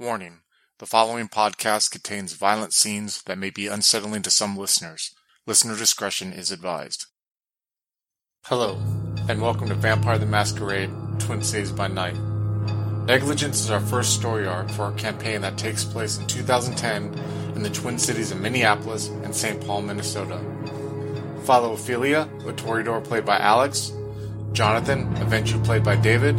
Warning the following podcast contains violent scenes that may be unsettling to some listeners. Listener discretion is advised. Hello, and welcome to Vampire the Masquerade Twin Cities by Night. Negligence is our first story arc for our campaign that takes place in 2010 in the Twin Cities of Minneapolis and St. Paul, Minnesota. Follow Ophelia, a Toreador played by Alex, Jonathan, a Ventrue played by David,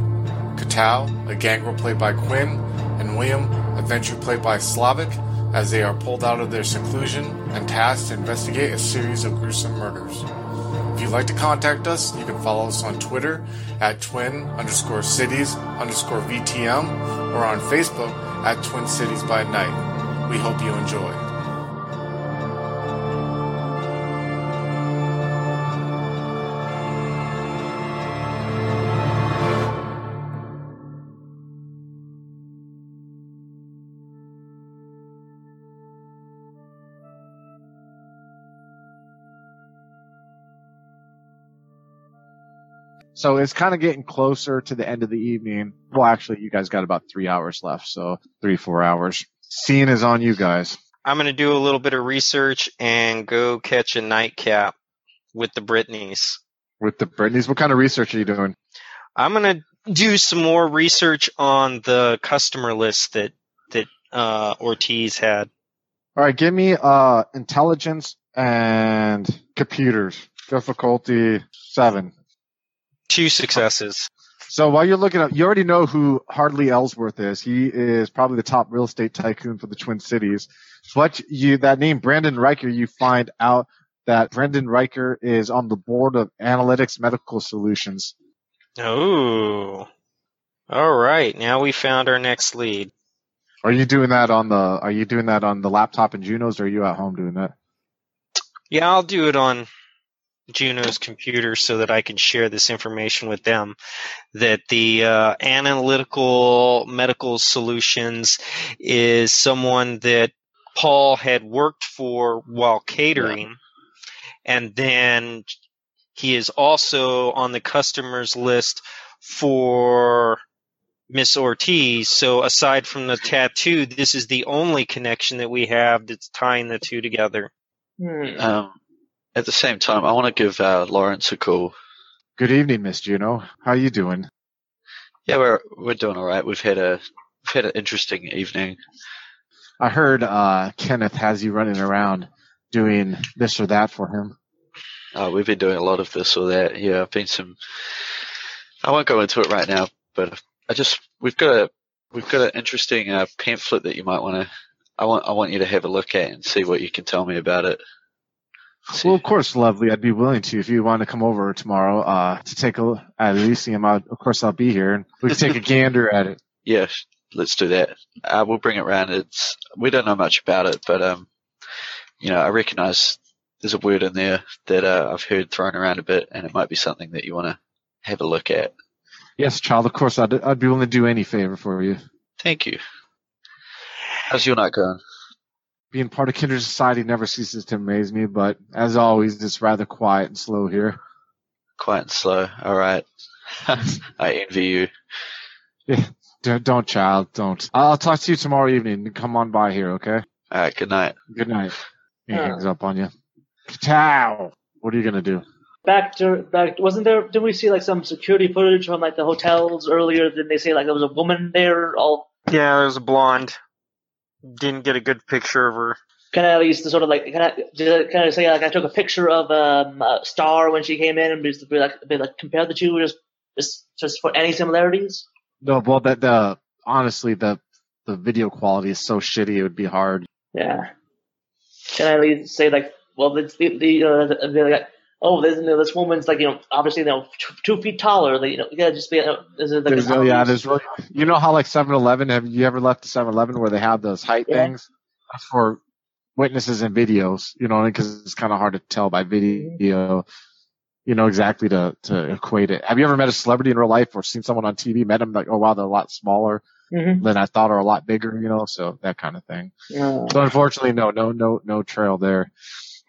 Katao, a Gangrel played by Quinn, and William, a Ventrue played by Slavic, as they are pulled out of their seclusion and tasked to investigate a series of gruesome murders. If you'd like to contact us, you can follow us on Twitter at twin underscore cities underscore VTM or on Facebook at Twin Cities by Night. We hope you enjoy. So it's kind of getting closer to the end of the evening. Well, actually, you guys got about three hours left, so three, four hours. Scene is on you guys. I'm going to do a little bit of research and go catch a nightcap with the Britneys. With the Britneys, what kind of research are you doing? I'm going to do some more research on the customer list that that uh, Ortiz had. All right, give me uh, intelligence and computers. Difficulty seven. Two successes. So while you're looking up, you already know who Hardly Ellsworth is. He is probably the top real estate tycoon for the Twin Cities. What you that name Brandon Riker, you find out that Brendan Riker is on the board of Analytics Medical Solutions. Oh. All right. Now we found our next lead. Are you doing that on the Are you doing that on the laptop in Junos, or are you at home doing that? Yeah, I'll do it on Juno's computer so that I can share this information with them. That the uh, analytical medical solutions is someone that Paul had worked for while catering, yeah. and then he is also on the customers list for Miss Ortiz. So aside from the tattoo, this is the only connection that we have that's tying the two together. Hmm. Um, at the same time, I want to give uh, Lawrence a call. Good evening, Miss Juno. How are you doing? Yeah, we're we're doing all right. We've had a we've had an interesting evening. I heard uh, Kenneth has you running around doing this or that for him. Uh, we've been doing a lot of this or that. Yeah, I've been some. I won't go into it right now, but I just we've got a we've got an interesting uh, pamphlet that you might want to. I want I want you to have a look at and see what you can tell me about it. Well, of course, lovely. I'd be willing to if you want to come over tomorrow uh, to take a look at Elysium. I'll, of course, I'll be here and we can take a gander at it. Yes, let's do that. Uh, we'll bring it round. It's we don't know much about it, but um, you know, I recognise there's a word in there that uh, I've heard thrown around a bit, and it might be something that you want to have a look at. Yes, child. Of course, I'd I'd be willing to do any favor for you. Thank you. How's your night going? Being part of Kindred Society never ceases to amaze me, but as always, it's rather quiet and slow here. Quiet and slow. All right. I envy you. Yeah, don't, don't, child, don't. I'll talk to you tomorrow evening. Come on by here, okay? All right. Good night. Good night. He yeah. hangs up on you. Ciao. What are you gonna do? Back to back. Wasn't there? Didn't we see like some security footage from like the hotels earlier? Didn't they say like there was a woman there? All yeah, there was a blonde didn't get a good picture of her. Can I at least sort of like can I can I say like I took a picture of um, Star when she came in and just be like be like compare the two just just just for any similarities? No, well that the honestly the the video quality is so shitty it would be hard. Yeah. Can I at least say like well the the, the, uh, the like, oh, this, you know, this woman's like, you know, obviously, you know, two, two feet taller. Like, you know, you gotta just be, you know, it like there's, yeah, there's really, you know how like 7-Eleven, have you ever left a 7-Eleven where they have those height yeah. things for witnesses and videos, you know, because it's kind of hard to tell by video, you know, exactly to, to equate it. Have you ever met a celebrity in real life or seen someone on TV, met them like, oh wow, they're a lot smaller mm-hmm. than I thought or a lot bigger, you know, so that kind of thing. Yeah. So unfortunately, no, no, no, no trail there.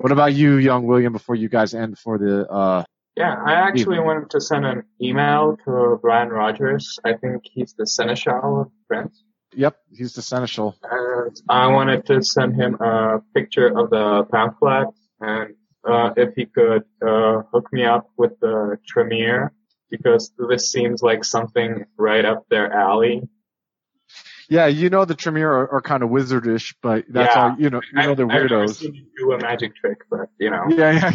What about you, young William, before you guys end for the uh yeah, I actually evening? wanted to send an email to Brian Rogers. I think he's the seneschal of France. Yep, he's the seneschal. and I wanted to send him a picture of the pamphlet, and uh, if he could uh, hook me up with the Tremere, because this seems like something right up their alley. Yeah, you know the Tremere are, are kind of wizardish, but that's Yeah. all you know. You know they're I've weirdos. seen him do a magic trick, but you know. Yeah, yeah,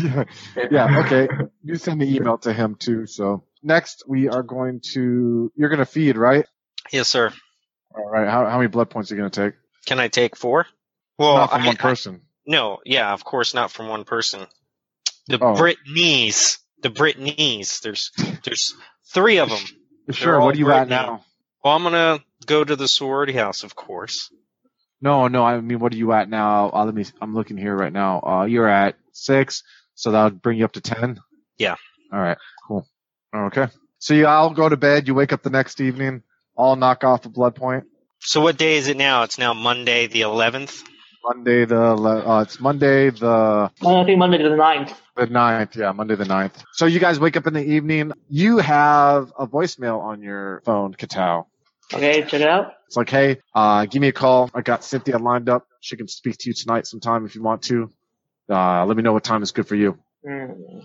yeah. Yeah, okay. You send the email to him too. So next we are going to. You're going to feed, right? Yes, sir. All right. How how many blood points are you going to take? Can I take four? Well, Not from I- one I- person. no, yeah, of course not from one person. The Oh. Britneys, the Britneys. There's there's three of them. sure. What are you at now? Well, I'm gonna go to the sorority house, of course. No, no. I mean, what are you at now? Uh, let me. I'm looking here right now. Uh, you're at six, so that'll bring you up to ten. Yeah. All right. Cool. Okay. So you all go to bed. You wake up the next evening. All knock off a blood point. So what day is it now? It's now Monday the 11th. Monday the le- uh, it's Monday the I think Monday the 9th. the ninth. Yeah, Monday the ninth. So you guys wake up in the evening. You have a voicemail on your phone, Katao. Okay, check it out. It's like, hey, uh, give me a call. I got Cynthia lined up. She can speak to you tonight sometime if you want to. Uh, let me know what time is good for you. Hmm.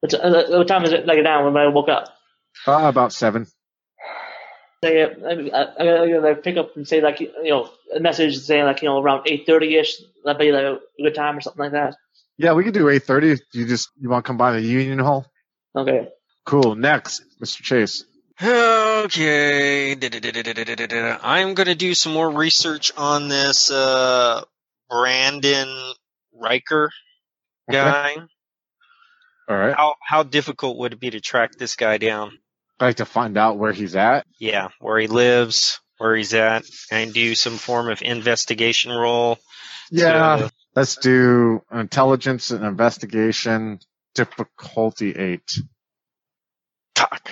What, uh, what time is it like now when I woke up? Uh, about seven. Say, uh, I, I, I gotta pick up and say like you know a message saying like you know around eight thirty ish. That'd be like a good time or something like that. Yeah, we could do 8.30. You just, you want to come by the Union Hall? Okay. Cool. Next, Mr. Chase. Okay. I'm gonna do some more research on this uh, Brandon Riker Okay. guy. All right. How how difficult would it be to track this guy down? I'd like to find out where he's at. Yeah, where he lives, where he's at, and do some form of investigation role. Yeah. to- Let's do intelligence and investigation, difficulty eight. Talk.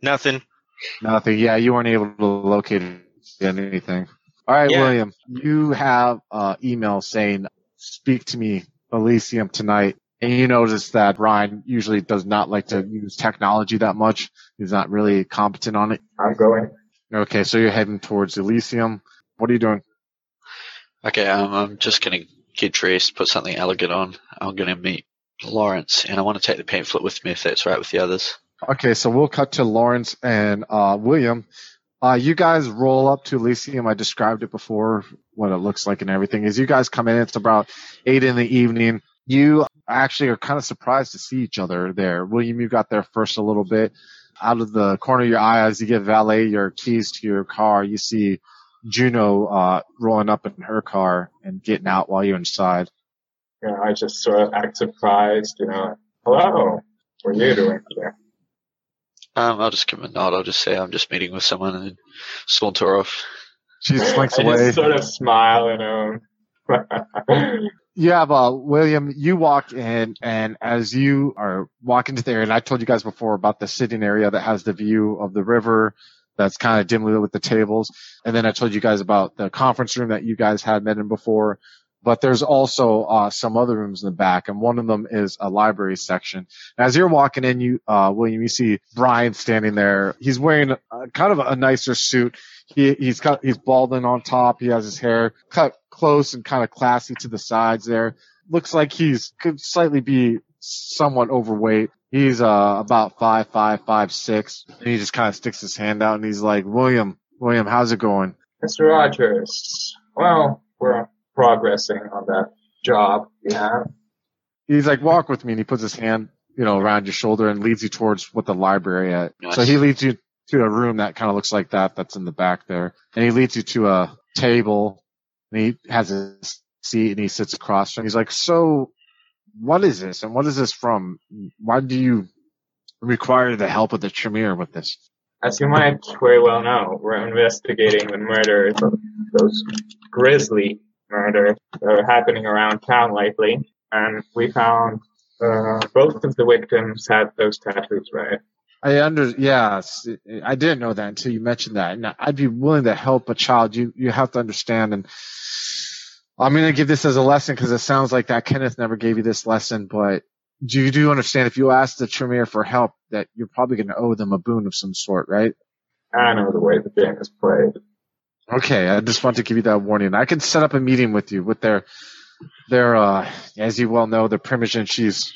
Nothing. Nothing. Yeah, you weren't able to locate anything. All right, Yeah. William, you have uh, email saying, "Speak to me, Elysium tonight." And you notice that Ryan usually does not like to use technology that much. He's not really competent on it. I'm going. Okay, so you're heading towards Elysium. What are you doing? Okay, um, I'm just gonna get dressed, put something elegant on. I'm gonna meet Lawrence, and I want to take the pamphlet with me if that's right with the others. Okay, so we'll cut to Lawrence and uh, William. Uh, you guys roll up to Elysium. I described it before, what it looks like and everything. As you guys come in, it's about eight in the evening. You actually are kind of surprised to see each other there. William, you got there first a little bit. Out of the corner of your eye, as you give valet your keys to your car, you see Juno uh, rolling up in her car and getting out while you're inside. Yeah, I just sort of act surprised. You know, hello. What are you doing here? Um, I'll just give him a nod. I'll just say I'm just meeting with someone and saunter off. She slinks I away. just sort of smile, you know. you have uh William, you walk in and as you are walking to there, and I told you guys before about the sitting area that has the view of the river that's kind of dimly lit with the tables. And then I told you guys about the conference room that you guys had met in before. But there's also uh, some other rooms in the back, and one of them is a library section. As you're walking in, you uh, William, you see Brian standing there. He's wearing a, kind of a nicer suit. He, he's he's balding on top. He has his hair cut close and kind of classy to the sides. There looks like he's could slightly be somewhat overweight. He's uh about five five five six, and he just kind of sticks his hand out and he's like, William, William, how's it going? Mr. Rogers. Well, we're progressing on that job you have. He's like, walk with me, and he puts his hand, you know, around your shoulder and leads you towards what the library at. Nice. So he leads you to a room that kind of looks like that, that's in the back there, and he leads you to a table, and he has a seat, and he sits across from. He's like, so, what is this, and what is this from? Why do you require the help of the Tremere with this? As you might very well know, we're investigating the murder of those grisly murders that are happening around town lately, and we found uh, both of the victims had those tattoos, right? I under yeah, I didn't know that until you mentioned that, and I'd be willing to help a child. You you have to understand, and I'm going to give this as a lesson because it sounds like that Kenneth never gave you this lesson, but do you do understand if you ask the Tremere for help that you're probably going to owe them a boon of some sort, right? I know the way the game is played. Okay, I just want to give you that warning. I can set up a meeting with you with their their uh as you well know, the Primogen, she's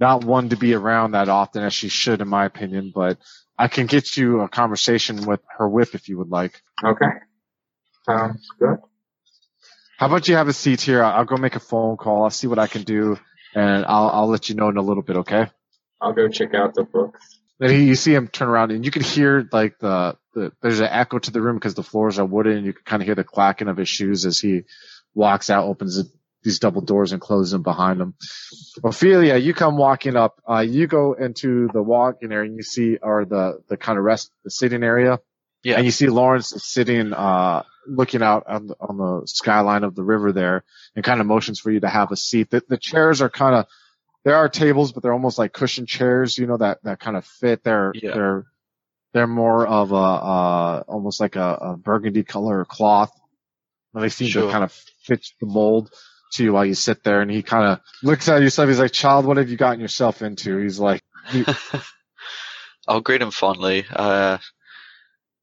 not one to be around that often as she should in my opinion, but I can get you a conversation with her whip if you would like. Okay. Sounds good. How about you have a seat here? I'll go make a phone call. I'll see what I can do, and I'll I'll let you know in a little bit. Okay. I'll go check out the books. Then he, you see him turn around, and you can hear like the, the there's an echo to the room because the floors are wooden. And you can kind of hear the clacking of his shoes as he walks out, opens the, these double doors, and closes them behind him. Ophelia, you come walking up. Uh, you go into the walk-in area, and you see or the the kind of rest the sitting area. Yeah. And you see Lawrence sitting, uh, looking out on the, on the skyline of the river there and kind of motions for you to have a seat. The, the chairs are kind of, there are tables, but they're almost like cushion chairs, you know, that, that kind of fit. They're, Yeah. they're, they're more of a, uh, almost like a, a burgundy color cloth. And they seem Sure. to kind of fit the mold to you while you sit there. And he kind of looks at yourself. He's like, child, what have you gotten yourself into? He's like, I'll greet him fondly. Uh,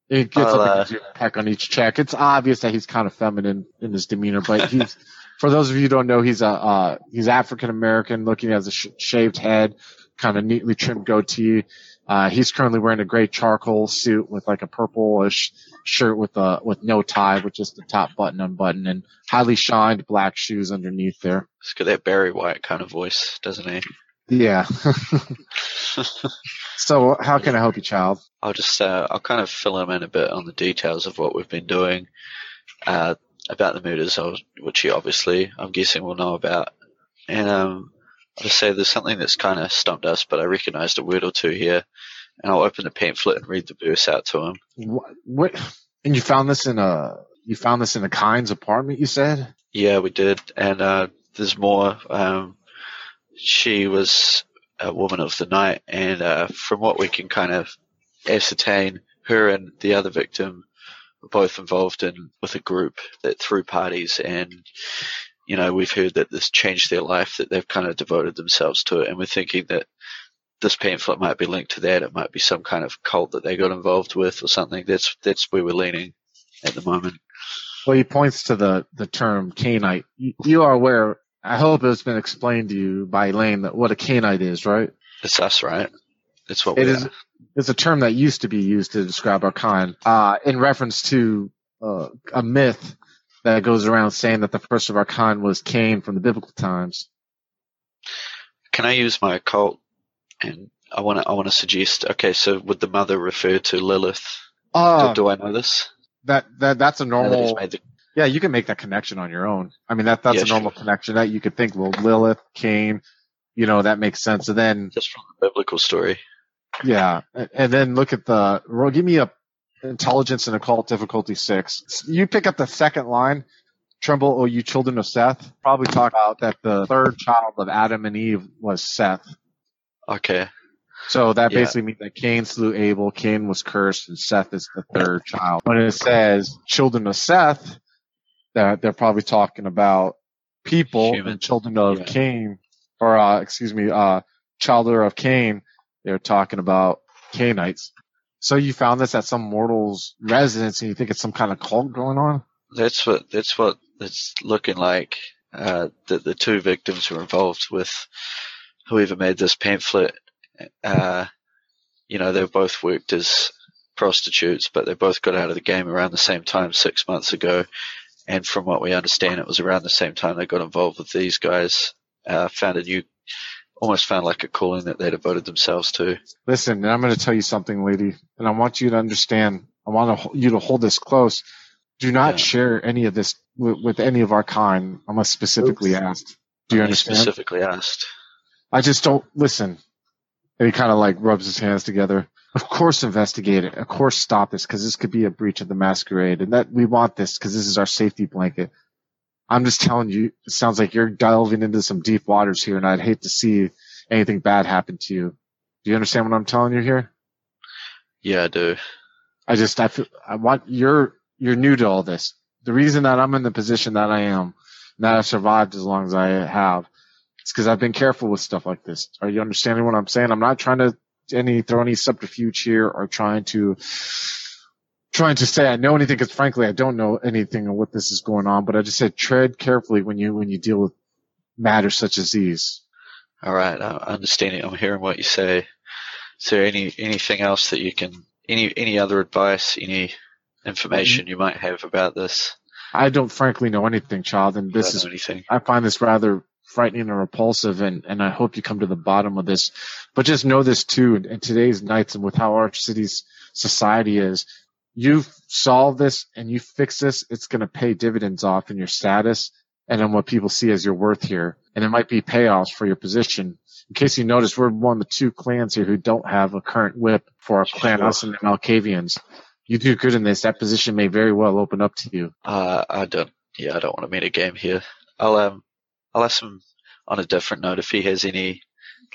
He gets I'll, up and gives you a peck on each cheek. It's obvious that he's kind of feminine in his demeanor, but he's, for those of you who don't know, he's a, uh, he's African American looking as a sh- shaved head, kind of neatly trimmed goatee. Uh, he's currently wearing a gray charcoal suit with like a purplish shirt with a, with no tie, with just the top button unbuttoned and highly shined black shoes underneath there. he's got that Barry White kind of voice, doesn't he? Yeah. so how can I help you, child? I'll just uh, I'll kind of fill him in a bit on the details of what we've been doing uh, about the murders, which he obviously I'm guessing will know about. And um, I'll just say there's something that's kind of stumped us, but I recognised a word or two here, and I'll open the pamphlet and read the verse out to him. What, what, and you found this in a, you found this in a kine's apartment, you said? Yeah, we did, and uh, there's more. Um, she was a woman of the night, and uh, from what we can kind of ascertain, her and the other victim both involved in with a group that threw parties, and you know we've heard that this changed their life, that they've kind of devoted themselves to it, and we're thinking that this pamphlet might be linked to that. It might be some kind of cult that they got involved with, or something. That's that's where we're leaning at the moment. Well, he points to the, the term Cainite. You, you are aware, I hope it's been explained to you by Elaine that what a Cainite is, right? It's us, right? It's what It we is, are. It's a term that used to be used to describe our kind, uh, in reference to, uh, a myth that goes around saying that the first of our kind was Cain from the biblical times. Can I use my occult? And I want to I want to suggest. Okay, so would the mother refer to Lilith? Uh, do, do I know this? that, that, that's a Now that normal, the- yeah, you can make that connection on your own. I mean, that, that's Yeah, a normal sure. connection that you could think, well, Lilith, Cain, you know, that makes sense. And then, just from the biblical story. Yeah, and then look at the. Well, give me a intelligence and occult difficulty six. You pick up the second line. Tremble, O you children of Seth. Probably talk about that the third child of Adam and Eve was Seth. Okay. So that Yeah. basically means that Cain slew Abel, Cain was cursed, and Seth is the third child. When it says children of Seth, that they're probably talking about people Human. and children of Yeah. Cain, or uh, excuse me, uh, of Cain. They're talking about Cainites. So you found this at some mortal's residence, and you think it's some kind of cult going on? That's what that's what it's looking like. Uh, that the two victims were involved with whoever made this pamphlet. Uh, you know, they've both worked as prostitutes, but they both got out of the game around the same time six months ago. And from what we understand, it was around the same time they got involved with these guys. Uh, found a new, almost found like a calling that they devoted themselves to. Listen, and I'm going to tell you something, lady, and I want you to understand. I want to, you to hold this close. Do not Yeah. share any of this with, with any of our kind, unless specifically Oops. asked. Do you understand? Specifically asked. I just don't listen. And he kind of like rubs his hands together. Of course, investigate it. Of course, stop this because this could be a breach of the masquerade, and that we want this because this is our safety blanket. I'm just telling you, it sounds like you're delving into some deep waters here, and I'd hate to see anything bad happen to you. Do you understand what I'm telling you here? Yeah, I do. I just, I feel, I want, you're, you're new to all this. The reason that I'm in the position that I am, and that I've survived as long as I have, is because I've been careful with stuff like this. Are you understanding what I'm saying? I'm not trying to any, throw any subterfuge here or trying to trying to say I know anything because frankly I don't know anything of what this is going on. But I just said tread carefully when you when you deal with matters such as these. All right, I understand it. I'm hearing what you say. Is there any anything else that you can any any other advice, any information mm-hmm. you might have about this? I don't frankly know anything, child, and this don't is anything. I find this rather frightening and repulsive, and, and I hope you come to the bottom of this. But just know this too, in, in today's nights and with how our city's society is, you solve this and you fix this, it's going to pay dividends off in your status and in what people see as your worth here. And it might be payoffs for your position. In case you notice, we're one of the two clans here who don't have a current whip for our clan, us and the Malkavians. You do good in this, that position may very well open up to you. Uh, I don't. Yeah, I don't want to meet a game here. I'll um, I'll ask him on a different note if he has any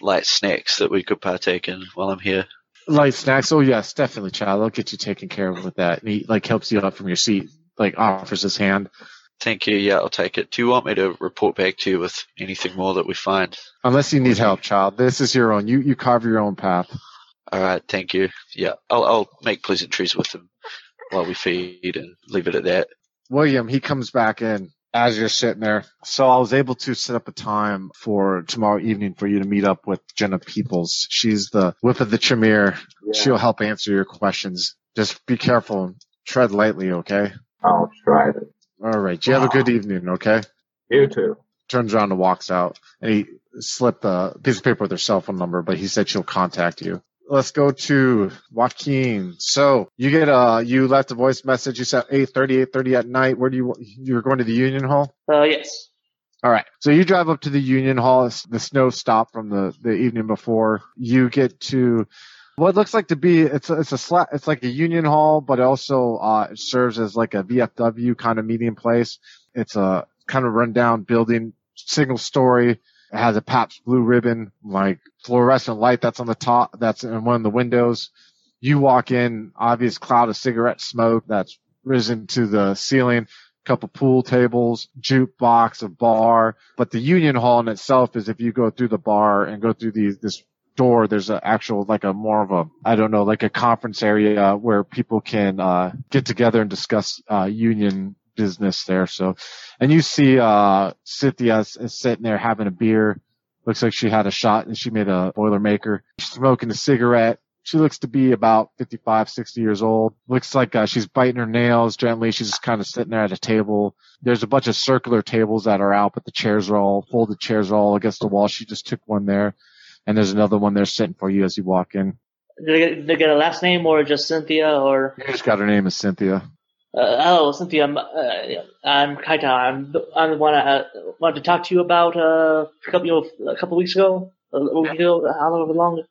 light snacks that we could partake in while I'm here. Light snacks. Oh yes, definitely, child. I'll get you taken care of with that. And he like helps you up from your seat, like offers his hand. Thank you. Yeah, I'll take it. Do you want me to report back to you with anything more that we find? Unless you need help, child. This is your own. You you carve your own path. All right. Thank you. Yeah, I'll I'll make pleasantries with him while we feed and leave it at that. William, he comes back in as you're sitting there. So I was able to set up a time for tomorrow evening for you to meet up with Jenna Peoples. She's the whip of the Tremere. She'll help answer your questions. Just be careful and tread lightly, okay? I'll try to. All right. You have a good evening, okay? You too. turns around and walks out. And he slipped a piece of paper with her cell phone number, but he said she'll contact you. Let's go to Joaquin. So you get a you left a voice message. You said 8:30, 8:30 at night. Where do you you're going to the Union Hall? Uh, yes. All right. So you drive up to the Union Hall. It's- The snow stopped from the the evening before. You get to what looks like to be it's a, it's a sla it's like a Union Hall, but also uh it serves as like a VFW kind of meeting place. It's a kind of rundown building, single story. It has a Pabst blue ribbon, like fluorescent light that's on the top, that's in one of the windows. You walk in, obvious cloud of cigarette smoke that's risen to the ceiling, couple pool tables, jukebox, a bar. But the Union Hall in itself is if you go through the bar and go through these, this door, there's an actual, like a more of a, I don't know, like a conference area where people can, uh, get together and discuss, uh, union business there. So, and you see, uh, Cynthia is, is sitting there having a beer. Looks like she had a shot and she made a Boilermaker. She's smoking a cigarette. She looks to be about 55, 60 years old. Looks like uh, she's biting her nails gently. She's just kind of sitting there at a table. There's a bunch of circular tables that are out, but the chairs are all, folded chairs are all against the wall. She just took one there. And there's another one there sitting for you as you walk in. Did I get, did I get a last name or just Cynthia or? You just got her name is Cynthia. Uh, hello, Cynthia. I'm, uh, I'm Kaita. I'm, the- I'm the one I uh, wanted to talk to you about uh, a couple, you know, a couple weeks ago. A week ago, how long?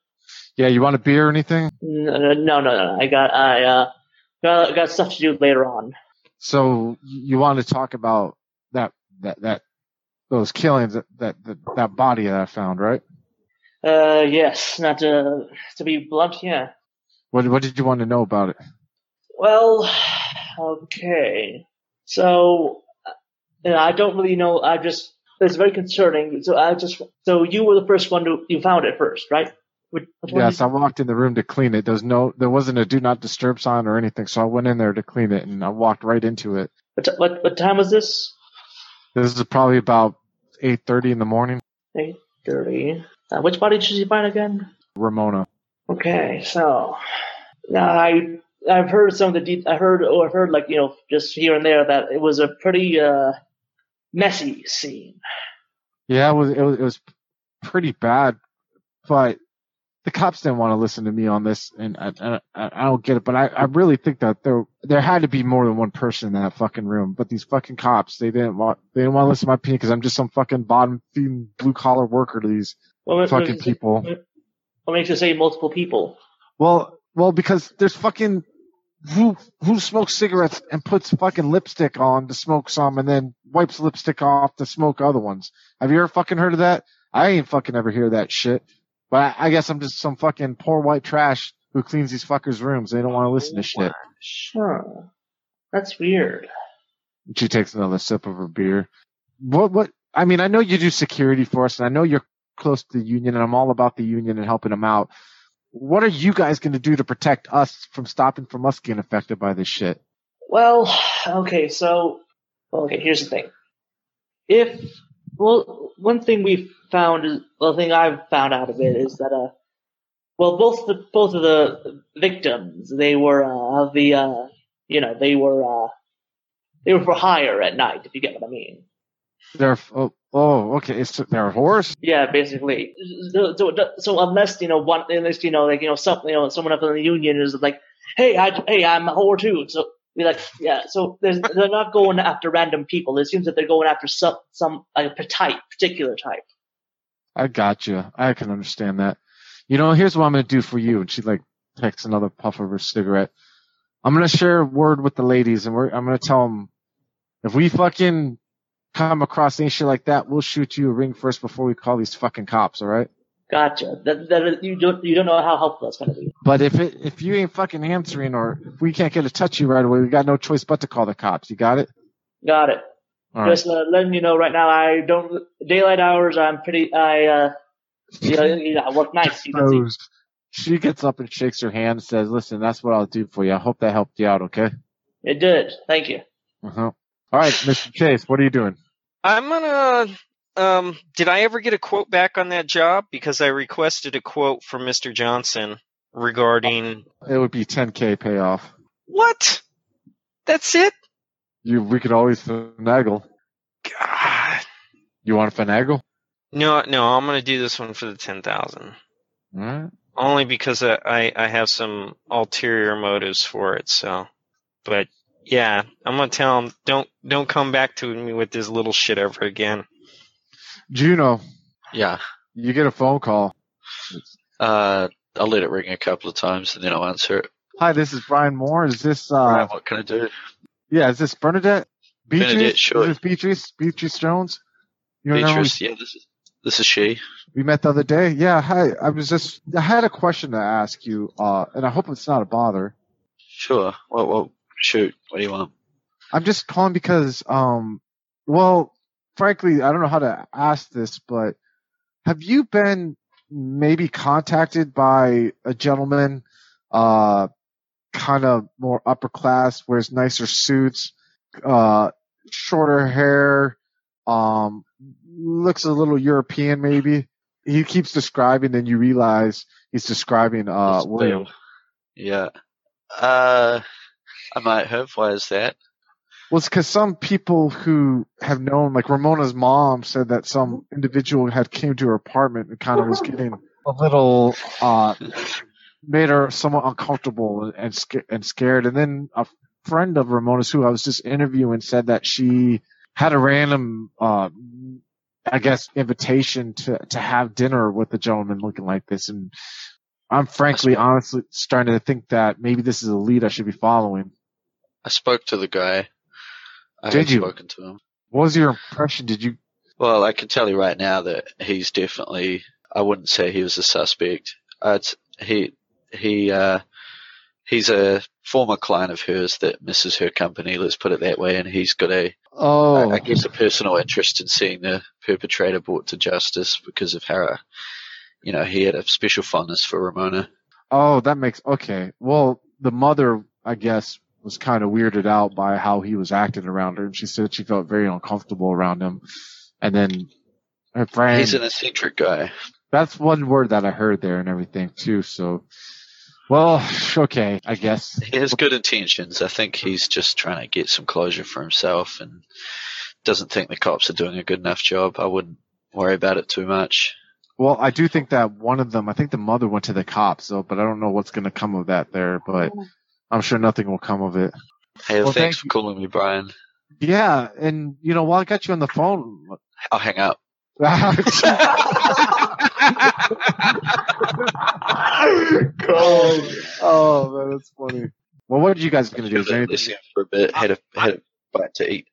Yeah, you want a beer or anything? No, no, no, no. I got, I uh, got, got stuff to do later on. So you want to talk about that, that, that, those killings, that, that, that, that body that I found, right? Uh, yes, not to to be blunt, yeah. What, what did you want to know about it? Well, okay. So, uh, I don't really know. I just it's very concerning. So I just so you were the first one to you found it first, right? Which, which Yes, I walked in the room to clean it. There's no, there wasn't a do not disturb sign or anything, so I went in there to clean it and I walked right into it. What, t- what what time was this? This is probably about 8.30 in the morning. Eight thirty. Uh, which body did you find again? Ramona. Okay, so now I I've heard some of the de- I heard or I've heard like you know just here and there that it was a pretty uh messy scene. Yeah, it was, it was, it was pretty bad, but the cops didn't want to listen to me on this, and I, I, I don't get it. But I, I really think that there, there had to be more than one person in that fucking room. But these fucking cops, they didn't want, they didn't want to listen to my opinion because I'm just some fucking bottom feeding blue collar worker to these what, fucking people. what makes you say multiple people? Well, well, because there's fucking who who smokes cigarettes and puts fucking lipstick on to smoke some, and then wipes lipstick off to smoke other ones. Have you ever fucking heard of that? I ain't fucking ever hear that shit. But I, I guess I'm just some fucking poor white trash who cleans these fuckers' rooms. They don't want to listen to shit. Sure. That's weird. She takes another sip of her beer. What what? I mean, I know you do security for us, and I know you're close to the union, and I'm all about the union and helping them out. What are you guys going to do to protect us from stopping from us getting affected by this shit? Well, okay, so okay, here's the thing. If well, one thing we found is well, the thing I've found out of it is that uh, well, both the both of the victims they were uh, the uh, you know, they were uh, they were for hire at night, if you get what I mean. They're oh, oh okay, it's they're a horse. Yeah, basically. So, so, so unless you know one, unless you know like you know some you know someone up in the union is like, hey, I hey I'm a whore too. So be like, yeah. So they're not going after random people. It seems that they're going after some some like a type, particular type. I got you. I can understand that. You know, here's what I'm gonna do for you. And she like takes another puff of her cigarette. I'm gonna share a word with the ladies, and we're I'm gonna tell them if we fucking come across any shit like that, we'll shoot you a ring first before we call these fucking cops. All right? Gotcha. That, that you don't you don't know how helpful that's gonna be. But if it if you ain't fucking answering or if we can't get a touch you right away, we got no choice but to call the cops. You got it? Got it. All right. Just uh, letting you know right now, I don't daylight hours. I'm pretty. I uh, you know, you know, I work nights. You can see. Rose. She gets up and shakes her hand and says, "Listen, that's what I'll do for you. I hope that helped you out. Okay." It did. Thank you. Uh-huh. All right, Mr. Chase, what are you doing? I'm gonna. Um, did I ever get a quote back on that job? Because I requested a quote from Mr. Johnson regarding It would be 10k payoff. what? That's it. You, we could always finagle. God. You want to finagle? No, no, I'm gonna do this one for the ten thousand. All right. Only because I, I I have some ulterior motives for it. So, but yeah, I'm gonna tell him don't don't come back to me with this little shit ever again. Juno, Yeah. you get a phone call. Uh, I'll let it ring a couple of times and then I'll answer it. Hi, this is Brian Moore. Is this uh? Right, what can I do? Yeah, is this Bernadette? Beatrice? Bernadette, sure. Is this Beatrice? Beatrice Jones? You remember we- Beatrice, yeah, this is this is she. we met the other day. Yeah, hi. I was just I had a question to ask you, uh, and I hope it's not a bother. Sure. Well, well, shoot. What do you want? I'm just calling because, um, well, frankly, I don't know how to ask this, but have you been maybe contacted by a gentleman, uh, kind of more upper class, wears nicer suits, uh, shorter hair, um, looks a little European maybe? He keeps describing, then you realize he's describing, uh, William. Yeah. Uh, I might have. Why is that? Well, it's because some people who have known, like Ramona's mom, said that some individual had came to her apartment and kind of was getting a little, uh, made her somewhat uncomfortable and and scared. And then a friend of Ramona's, who I was just interviewing, said that she had a random, uh, I guess, invitation to to have dinner with a gentleman looking like this. And I'm frankly, honestly, starting to think that maybe this is a lead I should be following. I spoke to the guy. I Did had you? spoken to him. What was your impression? Did you Well, I can tell you right now that he's definitely. I wouldn't say he was a suspect. Uh, he he uh, he's a former client of hers that misses her company. Let's put it that way. And he's got a, Oh, I, I guess, a personal interest in seeing the perpetrator brought to justice because of how, you know, he had a special fondness for Ramona. oh, that makes okay. Well, the mother, I guess, was kind of weirded out by how he was acting around her, and she said she felt very uncomfortable around him. And then her friend, He's an eccentric guy. that's one word that I heard there and everything too. So, well, okay, I guess. He has good intentions. I think he's just trying to get some closure for himself and doesn't think the cops are doing a good enough job. I wouldn't worry about it too much. Well, I do think that one of them, I think the mother went to the cops, though, but I don't know what's going to come of that there. But I'm sure nothing will come of it. Hey, Well, thanks thank for you. calling me, Brian. Yeah, and you know, while I got you on the phone, I'll hang up. oh, oh man, that's funny. Well, what are you guys gonna do? Is there anything? For a bit. Had a had a bite to eat.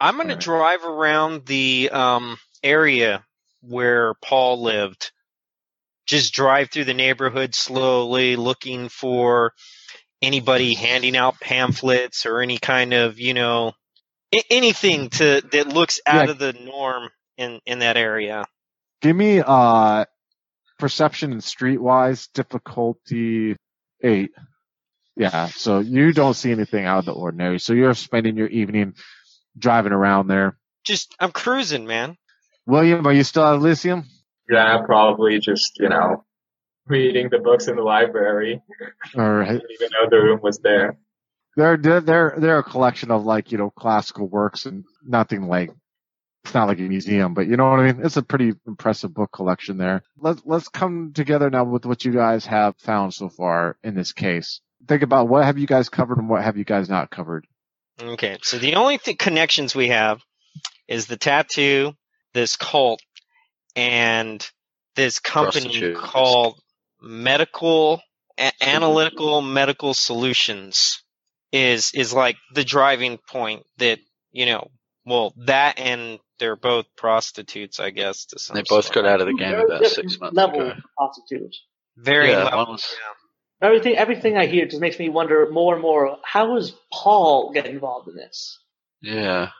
I'm gonna Alright. drive around the um, area where Paul lived. Just drive through the neighborhood slowly, looking for anybody handing out pamphlets or any kind of, you know, a- anything to that looks out Yeah. of the norm in in that area. Give me uh, perception and streetwise difficulty eight. Yeah, so you don't see anything out of the ordinary. So you're spending your evening driving around there. Just I'm cruising, man. William, are you still at Elysium? Yeah, probably just, you know, reading the books in the library. Or I didn't even know the room was there. they're they're they're they're a collection of like you know classical works and nothing like it's not like a museum, but you know what I mean. It's a pretty impressive book collection there. Let's let's come together now with what you guys have found so far in this case. Think about what have you guys covered and what have you guys not covered. Okay, so the only th- connections we have is the tattoo, this cult, and this company called Medical A- Analytical Medical Solutions is is like the driving point that you know. Well, that and they're both prostitutes, I guess. To some They both sort. got out of the game Very about six months level ago. of prostitute. very Yeah, level. one was- Everything, everything I hear just makes me wonder more and more. How does Paul get involved in this? Yeah.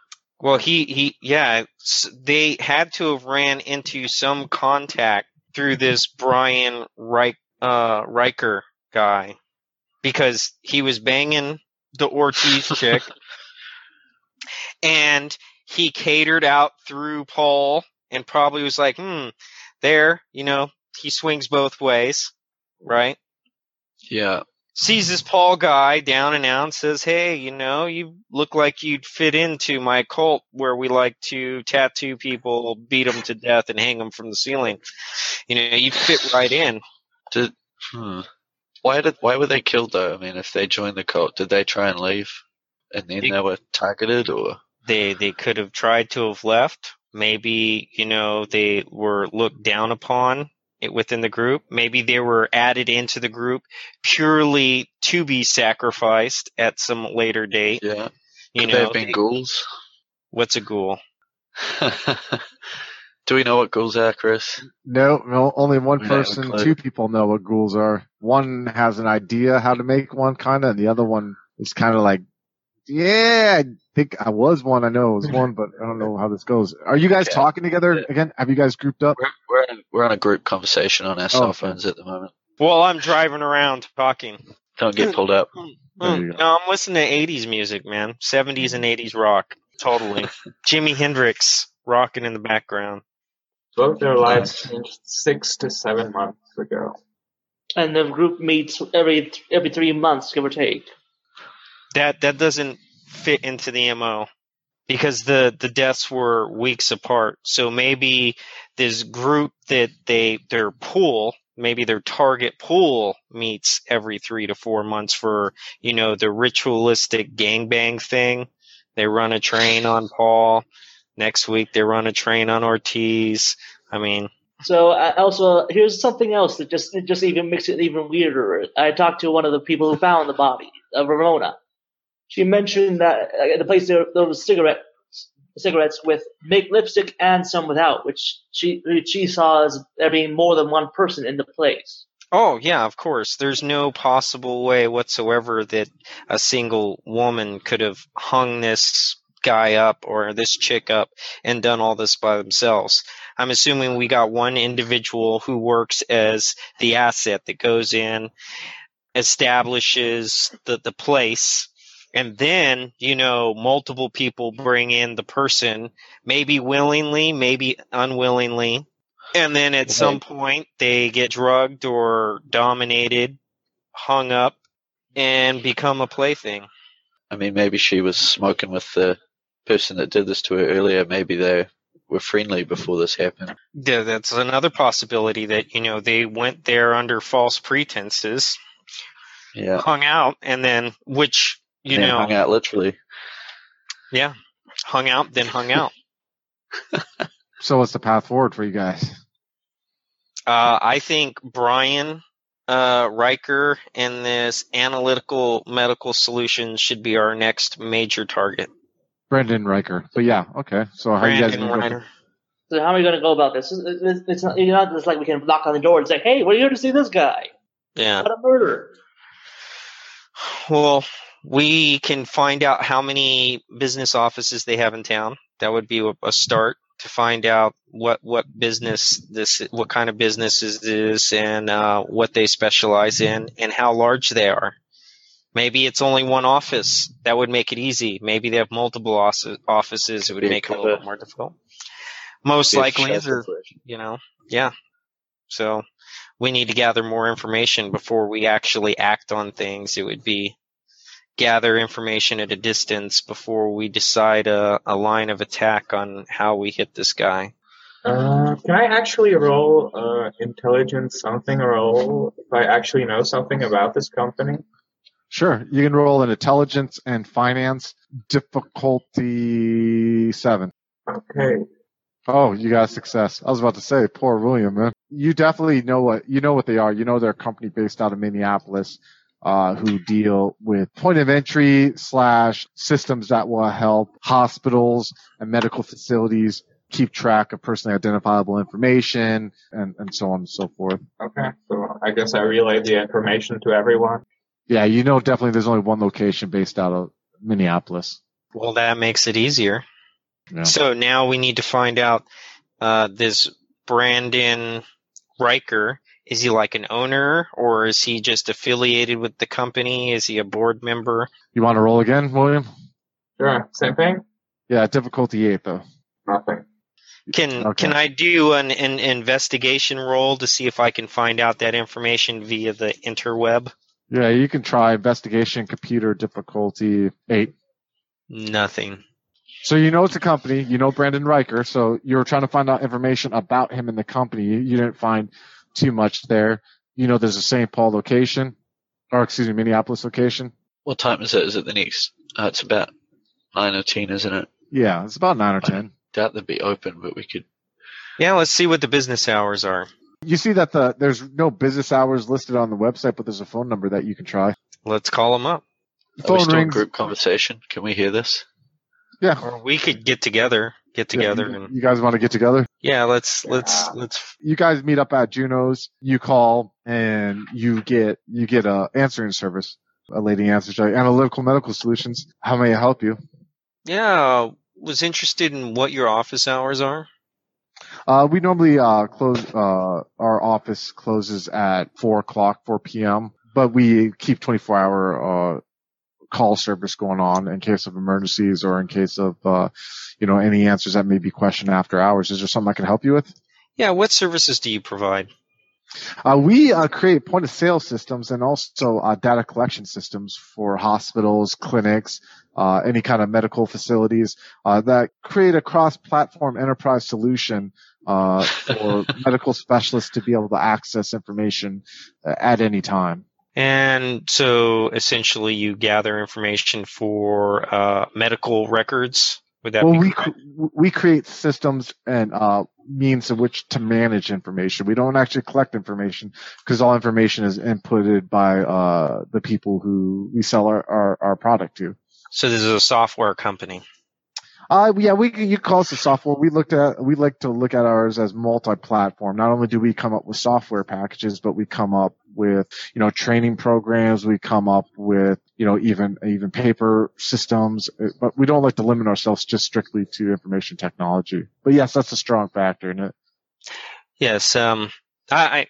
Well, he he yeah, they had to have ran into some contact through this Brian Reich, uh, Riker guy because he was banging the Ortiz chick, and he catered out through Paul, and probably was like, hmm, there, you know, he swings both ways, right? Yeah. Sees this Paul guy down and out and says, Hey, you know, you look like you'd fit into my cult where we like to tattoo people, beat them to death, and hang them from the ceiling. You know, you'd fit right in. Did hmm. Why did why were they killed though? I mean, if they joined the cult, did they try and leave, and then They- they were targeted, or They they could have tried to have left. Maybe, you know, they were looked down upon within the group. Maybe they were added into the group purely to be sacrificed at some later date. yeah, You could know, they have been they- ghouls? what's a ghoul? Do we know what ghouls are, Chris? No, no, only one We don't have a person, two people know what ghouls are. One has an idea how to make one kind of, and the other one is kind of like, yeah, I think I was one. I know it was one, but I don't know how this goes. Are you guys Okay. talking together Yeah. again? Have you guys grouped up? We're we're on a, we're on a group conversation on our cell okay. phones at the moment. Well, I'm driving around talking. Don't get pulled up. There you Mm, No, I'm listening to 80s music, man. 70s and 80s rock. Totally. Jimi Hendrix rocking in the background. Both their lives changed six to seven months ago. And the group meets every every three months, give or take. That that doesn't fit into the MO because the the deaths were weeks apart. So maybe this group that they their pool, maybe their target pool meets every 3 to 4 months for, you know, the ritualistic gangbang thing. They run a train on Paul. Next week they run a train on Ortiz. I mean, So I also here's something else that just just even makes it even weirder. I talked to one of the people who found the body of Ramona. She mentioned that uh, at the place there, there was cigarettes, cigarettes with make lipstick and some without, which she which she saw as there being more than one person in the place. Oh yeah, of course. There's no possible way whatsoever that a single woman could have hung this guy up or this chick up and done all this by themselves. I'm assuming we got one individual who works as the asset that goes in, establishes the, the place, and then, you know, multiple people bring in the person, maybe willingly, maybe unwillingly, and then at some point they get drugged or dominated, hung up, and become a plaything. I mean, maybe she was smoking with the person that did this to her earlier. Maybe they were friendly before this happened. Yeah, that's another possibility that, you know, they went there under false pretenses, Yeah, hung out, and then, which, you know, hung out literally. yeah, hung out, then hung out. So what's the path forward for you guys? Uh, I think Brian uh, Riker and this analytical medical solution should be our next major target. Brendan Riker. But yeah, okay. So how are you guys Brandon gonna go Reiner. So how are we going to go about this? It's, it's, it's not, it's not just like we can knock on the door and say, "Hey, we're here to see this guy." Yeah. What a murder! Well, we can find out how many business offices they have in town. That would be a- start. to find out what what business this what kind of business is this and uh, what they specialize in and how large they are. Maybe it's only one office. That would make it easy. Maybe they have multiple offices. It would make it a little bit more difficult. Most likely, you know, yeah. So we need to gather more information before we actually act on things. It would be gather information at a distance before we decide a, a line of attack on how we hit this guy. Uh, can I actually roll uh, intelligence something roll if I actually know something about this company? Sure. You can roll an intelligence and finance difficulty seven. Okay. Oh, you got a success. I was about to say, poor William, man. You definitely know what you know what they are. You know they're a company based out of Minneapolis, uh, who deal with point of entry slash systems that will help hospitals and medical facilities keep track of personally identifiable information and, and so on and so forth. Okay. So I guess I relay the information to everyone. Yeah, you know definitely there's only one location based out of Minneapolis. Well, that makes it easier. Yeah. So now we need to find out uh, this Brandon Riker. Is he like an owner or is he just affiliated with the company? Is he a board member? You want to roll again, William? Sure. Same thing? Yeah, difficulty eight though. Nothing. Can Okay. can I do an, an investigation roll to see if I can find out that information via the interweb? Yeah, you can try investigation computer difficulty eight. Nothing. So you know it's a company, you know Brandon Riker, so you were trying to find out information about him and the company. You, you didn't find too much there. You know there's a St. Paul location, or excuse me, Minneapolis location. What time is it? Is it the next? Uh, it's about nine or ten, isn't it? Yeah, it's about nine or ten. Doubt they'd be open, but we could. Yeah, let's see what the business hours are. You see that the there's no business hours listed on the website, but there's a phone number that you can try. Let's call them up. The Are we phone still rings. group conversation? Can we hear this? Yeah. Or we could get together, get Yeah, together, you, and you guys want to get together? yeah, let's let's Yeah. let's. You guys meet up at Juno's. You call and you get you get a answering service. A lady answers, like, Analytical Medical Solutions. How may I help you? Yeah, was interested in what your office hours are. Uh, we normally uh, close. Uh, our office closes at four o'clock, four p.m. But we keep twenty-four hour uh, call service going on in case of emergencies or in case of uh, you know any answers that may be questioned after hours. Is there something I can help you with? Yeah, what services do you provide? Uh, we uh, create point of sale systems and also uh, data collection systems for hospitals, clinics, uh, any kind of medical facilities uh, that create a cross-platform enterprise solution uh, for medical specialists to be able to access information at any time. And so essentially, you gather information for uh, medical records. Would that well, be we we create systems and uh, means in which to manage information. We don't actually collect information because all information is inputted by uh, the people who we sell our, our, our product to. So this is a software company. Uh, yeah, we you call us a software. We looked at we like to look at ours as multi-platform. Not only do we come up with software packages, but we come up with you know training programs. We come up with you know even even paper systems. uh, But we don't like to limit ourselves just strictly to information technology. But yes, that's a strong factor in it. Yes, um, I, I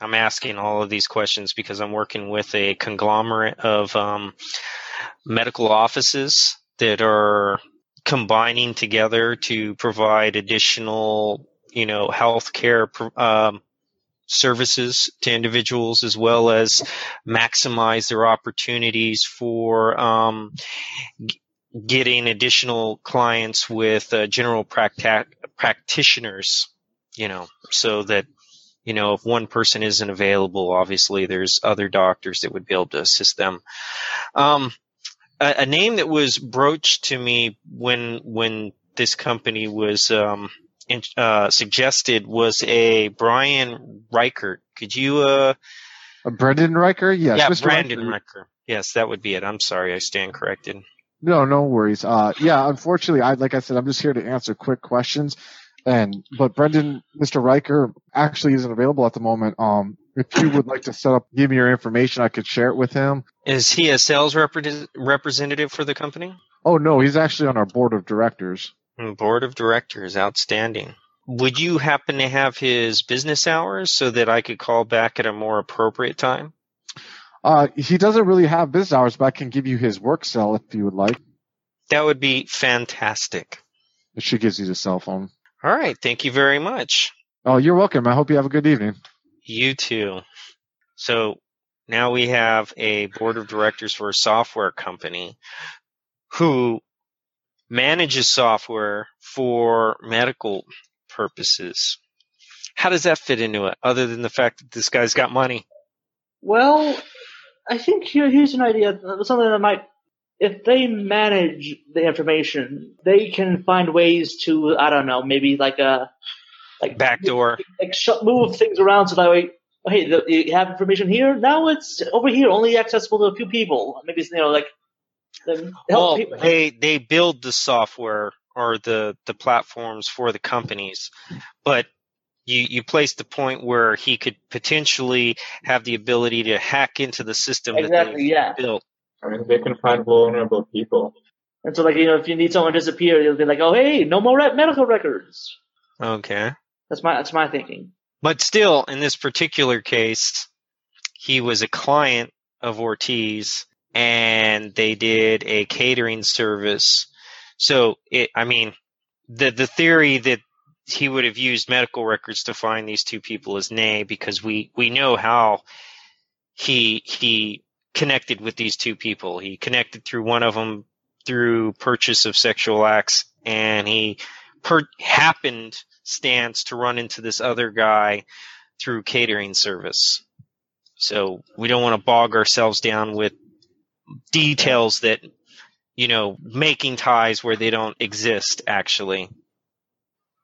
I'm asking all of these questions because I'm working with a conglomerate of um, medical offices that are combining together to provide additional, you know, healthcare um, services to individuals as well as maximize their opportunities for um, g- getting additional clients with uh, general practa- practitioners you know, so that, you know, if one person isn't available, obviously there's other doctors that would be able to assist them. Um, a, a name that was broached to me when, when this company was, um, uh, suggested was a Brian Reichert. Could you, uh, Uh, Brendan Riker, yes, yeah, Mr. Brandon Riker. Riker. Yes, that would be it. I'm sorry. I stand corrected. No, no worries. Uh, yeah, unfortunately, I like I said, I'm just here to answer quick questions. And but Brendan, Mr. Riker actually isn't available at the moment. Um, if you would like to set up, give me your information, I could share it with him. Is he a sales repre- representative for the company? Oh no, he's actually on our board of directors. Mm, Board of directors, outstanding. Would you happen to have his business hours so that I could call back at a more appropriate time? Uh, he doesn't really have business hours, but I can give you his work cell if you would like. That would be fantastic. She gives you the cell phone. All right, thank you very much. Oh, you're welcome. I hope you have a good evening. You too. So now we have a board of directors for a software company who manages software for medical purposes. How does that fit into it, other than the fact that this guy's got money? Well, I think here here's an idea, something that might, if they manage the information, they can find ways to, I don't know, maybe like a, like Backdoor. like sh- move things around so that way. Hey, you have information here. Now it's over here, only accessible to a few people. Maybe it's, you know, like then help Well, people. they they build the software or the the platforms for the companies, but you you place the point where he could potentially have the ability to hack into the system that exactly, they've yeah. built. I mean, they can find vulnerable people. And so, like, you know, if you need someone to disappear, you'll be like, oh, hey, no more re- medical records. Okay. That's my that's my thinking. But still, in this particular case, he was a client of Ortiz and they did a catering service. So it, I mean, the, the theory that he would have used medical records to find these two people is nay, because we, we know how he, he connected with these two people. He connected through one of them through purchase of sexual acts and he per- happened stance to run into this other guy through catering service. So we don't want to bog ourselves down with details that, you know, making ties where they don't exist actually.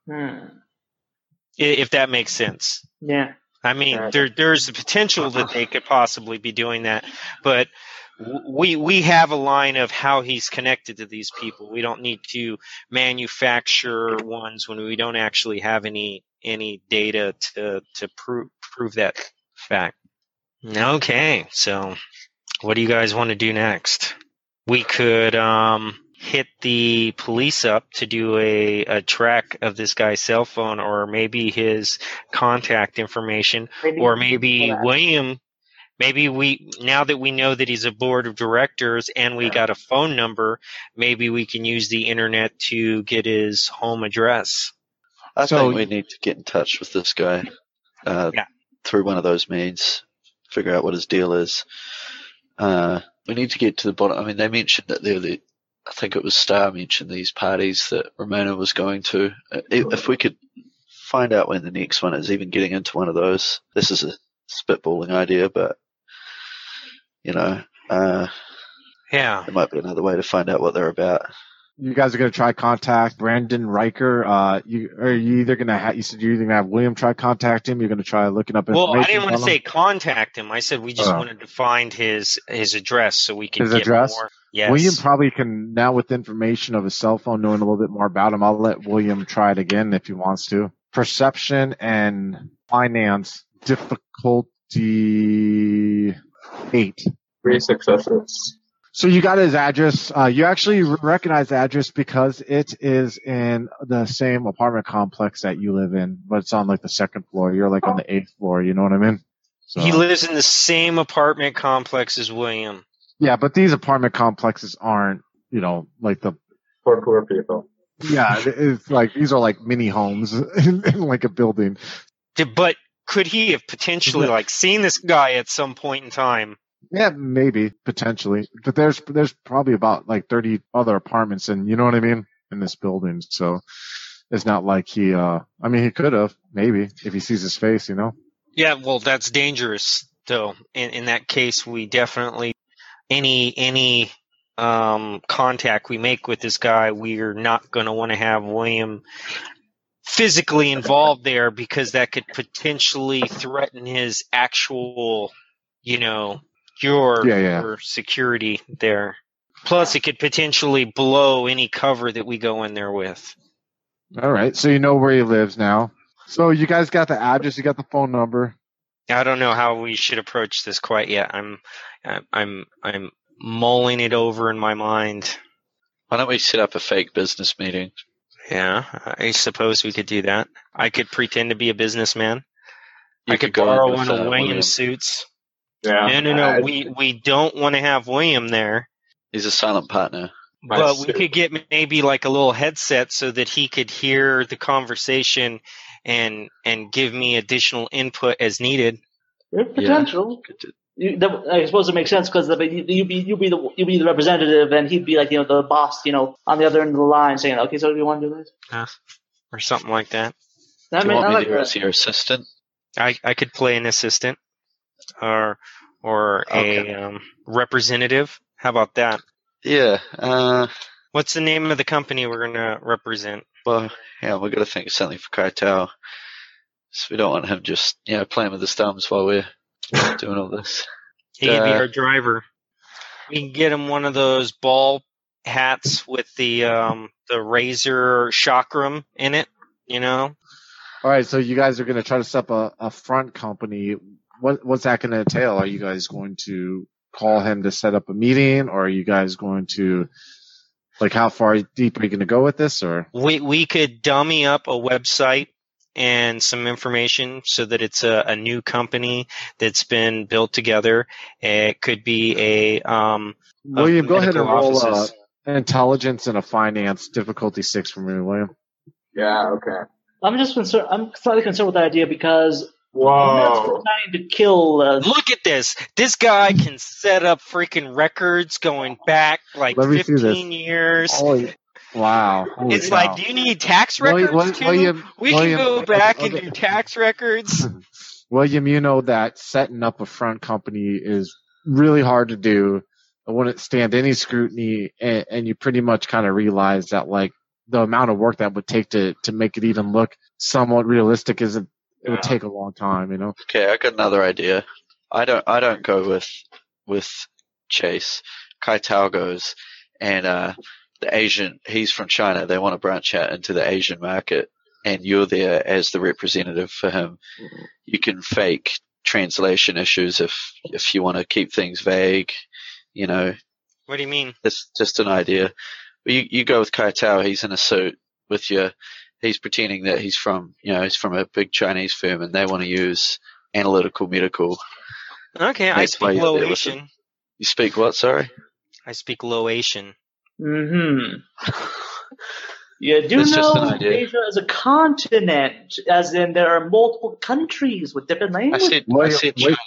Hmm. If that makes sense. Yeah. I mean, Yeah. there there's the potential that they could possibly be doing that, but we we have a line of how he's connected to these people. We don't need to manufacture ones when we don't actually have any any data to to prove prove that fact. Okay, so what do you guys want to do next? We could um hit the police up to do a, a track of this guy's cell phone or maybe his contact information Maybe, or maybe William maybe we now that we know that he's a board of directors and we got a phone number maybe we can use the internet to get his home address I So think we need to get in touch with this guy uh, Yeah. through one of those means, figure out what his deal is. Uh, we need to get to the bottom. I mean, they mentioned that they're the, I think it was Star mentioned these parties that Ramona was going to. Uh, If if we could find out when the next one is, even getting into one of those, this is a spitballing idea, but you know, uh, yeah there might be another way to find out what they're about. You guys are gonna try contact Brandon Riker. Uh, you are you either gonna have? You said you're either gonna have William try contact him. You're gonna try looking up well i didn't want to say contact him i said we just Oh. wanted to find his his address so we can His get address? more yes William probably can now with information of his cell phone, knowing a little bit more about him. I'll let William try it again if he wants to. Perception and finance difficulty eight. Three successes. So you got his address. Uh, you actually recognize the address because it is in the same apartment complex that you live in, but it's on like the second floor. You're like on the eighth floor. You know what I mean? So, he lives in the same apartment complex as william yeah, but these apartment complexes aren't, you know, like the For poor people. yeah, it's like these are like mini homes in, in like a building. But could he have potentially like seen this guy at some point in time Yeah, maybe potentially, but there's there's probably about like 30 other apartments, and you know what I mean in this building. So it's not like he. uh I mean, he could have maybe if he sees his face, you know. Yeah, well, that's dangerous, though. In in that case, we definitely any any um, contact we make with this guy, we're not going to want to have William physically involved there because that could potentially threaten his actual, you know, your Yeah, yeah. your security there. Plus, it could potentially blow any cover that we go in there with. All right, so you know where he lives now. So you guys got the address, you got the phone number. I don't know how we should approach this quite yet. I'm, I'm, I'm, I'm mulling it over in my mind. Why don't we set up a fake business meeting? Yeah, I suppose we could do that. I could pretend to be a businessman. You I could go in borrow with, one uh, of William. William's suits. Yeah. No, no, no. I- we we don't want to have William there, He's a silent partner. But we could get maybe like a little headset so that he could hear the conversation and and give me additional input as needed. There's potential. Could do- You, that, I suppose it makes sense because you, you be you be the you be the representative and he'd be like you know the boss you know on the other end of the line saying okay so do you want to do this? or something like that. That Do you may- I want me like to that. as your assistant? I I could play an assistant or or Okay. a um, representative. How about that? Yeah. Uh, What's the name of the company we're gonna represent? well, yeah, we're gonna think of something for Kaitou. So we don't want him just, you know, playing with his thumbs while we're doing all this. He could be Uh, our driver. We can get him one of those ball hats with the um the razor chakram in it. You know, All right, so you guys are going to try to set up a, a front company. What what's that going to entail? Are you guys going to call him to set up a meeting, or are you guys going to like how far deep are you going to go with this? Or we we could dummy up a website and some information so that it's a, a new company that's been built together. It could be a um. William, go ahead and roll uh, offices. intelligence and a finance difficulty six for me, William. Yeah. Okay. I'm just concerned. I'm slightly concerned with that idea because I'm Whoa. trying to kill. Uh, Look at this. This guy can set up freaking records going back like Let me see this. 15 years. Holy, wow! Holy it's cow. like, do you need tax William, records too? William, we William, can go back okay, and do tax records. William, you know that setting up a front company is really hard to do. It wouldn't stand any scrutiny, and, and you pretty much kind of realize that like the amount of work that would take to to make it even look somewhat realistic is it, it would take a long time, you know. Okay, I got another idea. I don't, I don't go with, with Chase. Kaitou goes, and, uh, the Asian, he's from China. They want to branch out into the Asian market, and you're there as the representative for him. You can fake translation issues if, if you want to keep things vague, you know, what do you mean? It's just an idea. You, you go with Kaitou, he's in a suit with your, he's pretending that he's from, you know, he's from a big Chinese firm and they want to use analytical medical. Okay, I speak you're low Asian. You speak what, sorry? I speak low Asian. Mm hmm You do That's know. Asia is a continent, as in there are multiple countries with different I languages. said, I William, said. China.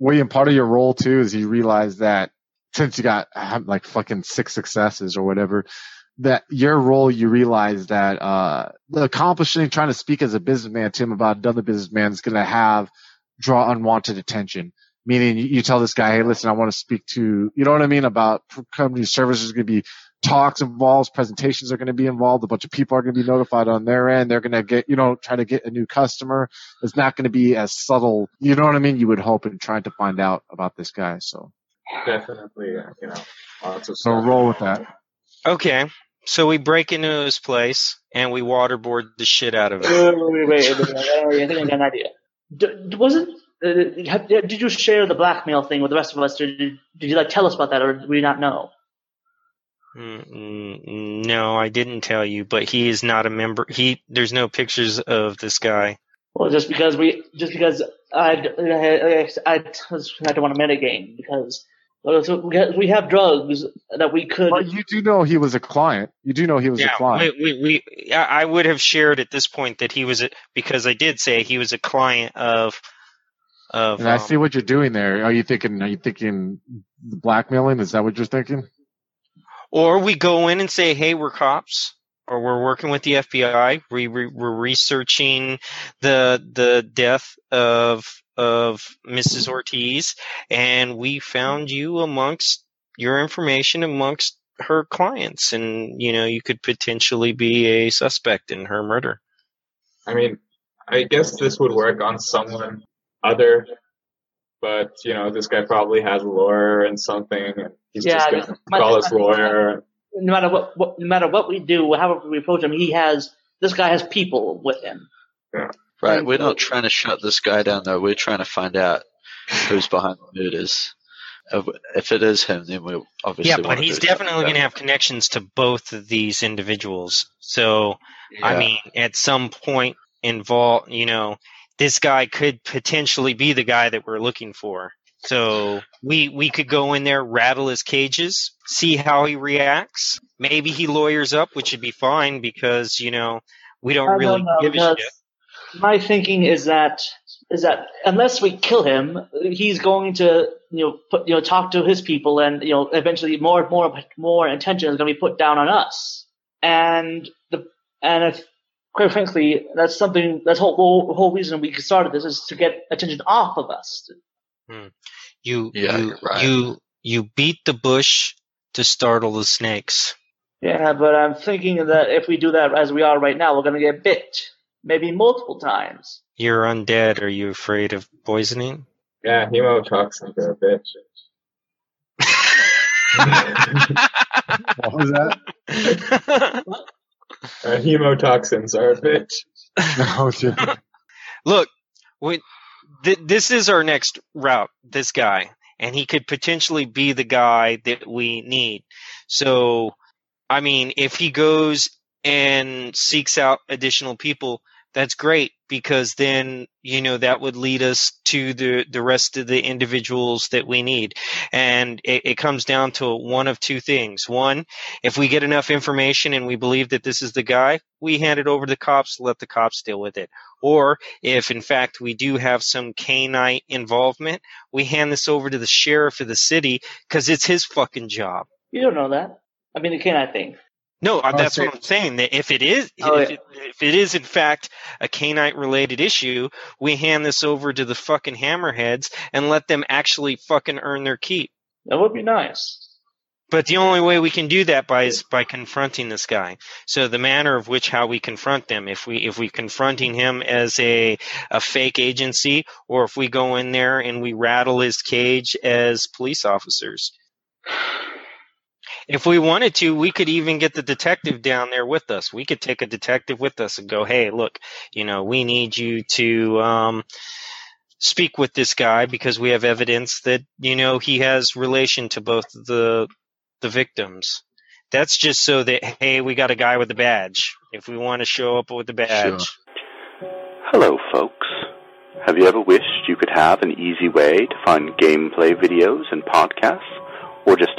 William, part of your role too is you realize that since you got uh, like fucking six successes or whatever, that your role you realize that uh the accomplishing trying to speak as a businessman to him about another businessman is gonna have draw unwanted attention. Meaning you, you tell this guy, hey listen, I want to speak to you know what I mean about company services gonna be talks involved, presentations are gonna be involved, a bunch of people are gonna be notified on their end, they're gonna get you know, try to get a new customer. It's not gonna be as subtle you know what I mean, you would hope in trying to find out about this guy. So Definitely. You know. Lots of so roll with that. Okay, so we break into his place and we waterboard the shit out of it. Wait, wait, wait, wait, wait, I think I got an idea. D- wasn't uh, did you share the blackmail thing with the rest of us? Or did, did you like tell us about that, or did we not know? Mm, No, I didn't tell you, but he is not a member. He there's no pictures of this guy. Well, just because we, just because I, I, I, I don't want to metagame because so we have, we have drugs that we could. But you do know he was a client. You do know he was a client. we, we, we I I would have shared at this point that he was a, because I did say he was a client of of. And I um, see what you're doing there. Are you thinking? Are you thinking blackmailing? Is that what you're thinking? Or we go in and say, "Hey, we're cops." Or we're working with the FBI. We, we we're researching the the death of of Mrs. Ortiz, and we found you amongst your information amongst her clients, and you know you could potentially be a suspect in her murder. I mean, I guess this would work on someone other, but you know, this guy probably has a lawyer and something, and he's Yeah, just gonna call his lawyer. No matter what, what, no matter what we do, however we approach him, he has this guy has people with him. Right, And we're so- not trying to shut this guy down though. We're trying to find out who's behind the murders. If it is him, then we'll obviously. Yeah, but he's definitely going to have connections to both of these individuals. So, about it. I mean, at some point involved, you know, this guy could potentially be the guy that we're looking for. So we we could go in there, rattle his cages, see how he reacts. Maybe he lawyers up, which would be fine because you know we don't I really don't know, give a shit. My thinking is that is that unless we kill him, he's going to you know put you know talk to his people, and you know eventually more and more more attention is going to be put down on us. And the and if quite frankly, that's something that's whole whole, whole reason we started this is to get attention off of us. You Yeah, you you're right. you you beat the bush to startle the snakes. Yeah, but I'm thinking that if we do that as we are right now, we're going to get bit, maybe multiple times. You're undead. Are you afraid of poisoning? Yeah, hemotoxins are a bitch. What was that? Uh, hemotoxins are a bitch. No, dude. Look, we, th- this is our next route. This guy, and he could potentially be the guy that we need. So, I mean, if he goes and seeks out additional people, that's great because then you know that would lead us to the the rest of the individuals that we need and it, it comes down to one of two things one if we get enough information and we believe that this is the guy we hand it over to the cops let the cops deal with it or if in fact we do have some Cainite involvement we hand this over to the sheriff of the city because it's his fucking job You don't know that. I mean, the Cainite thing. No, uh, Oh, that's so- what I'm saying. That if it is, Oh, if, yeah. it, if it is in fact a Cainite related issue, we hand this over to the fucking hammerheads and let them actually fucking earn their keep. That would be nice. But the only way we can do that by is by confronting this guy. So the manner of which how we confront them, if we if we confronting him as a a fake agency, or if we go in there and we rattle his cage as police officers. If we wanted to, we could even get the detective down there with us. We could take a detective with us and go, "Hey, look, you know, we need you to um, speak with this guy because we have evidence that you know he has relation to both the the victims." That's just so that hey, we got a guy with a badge. If we want to show up with a badge, Hello, folks. Have you ever wished you could have an easy way to find gameplay videos and podcasts, or just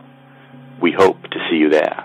We hope to see you there.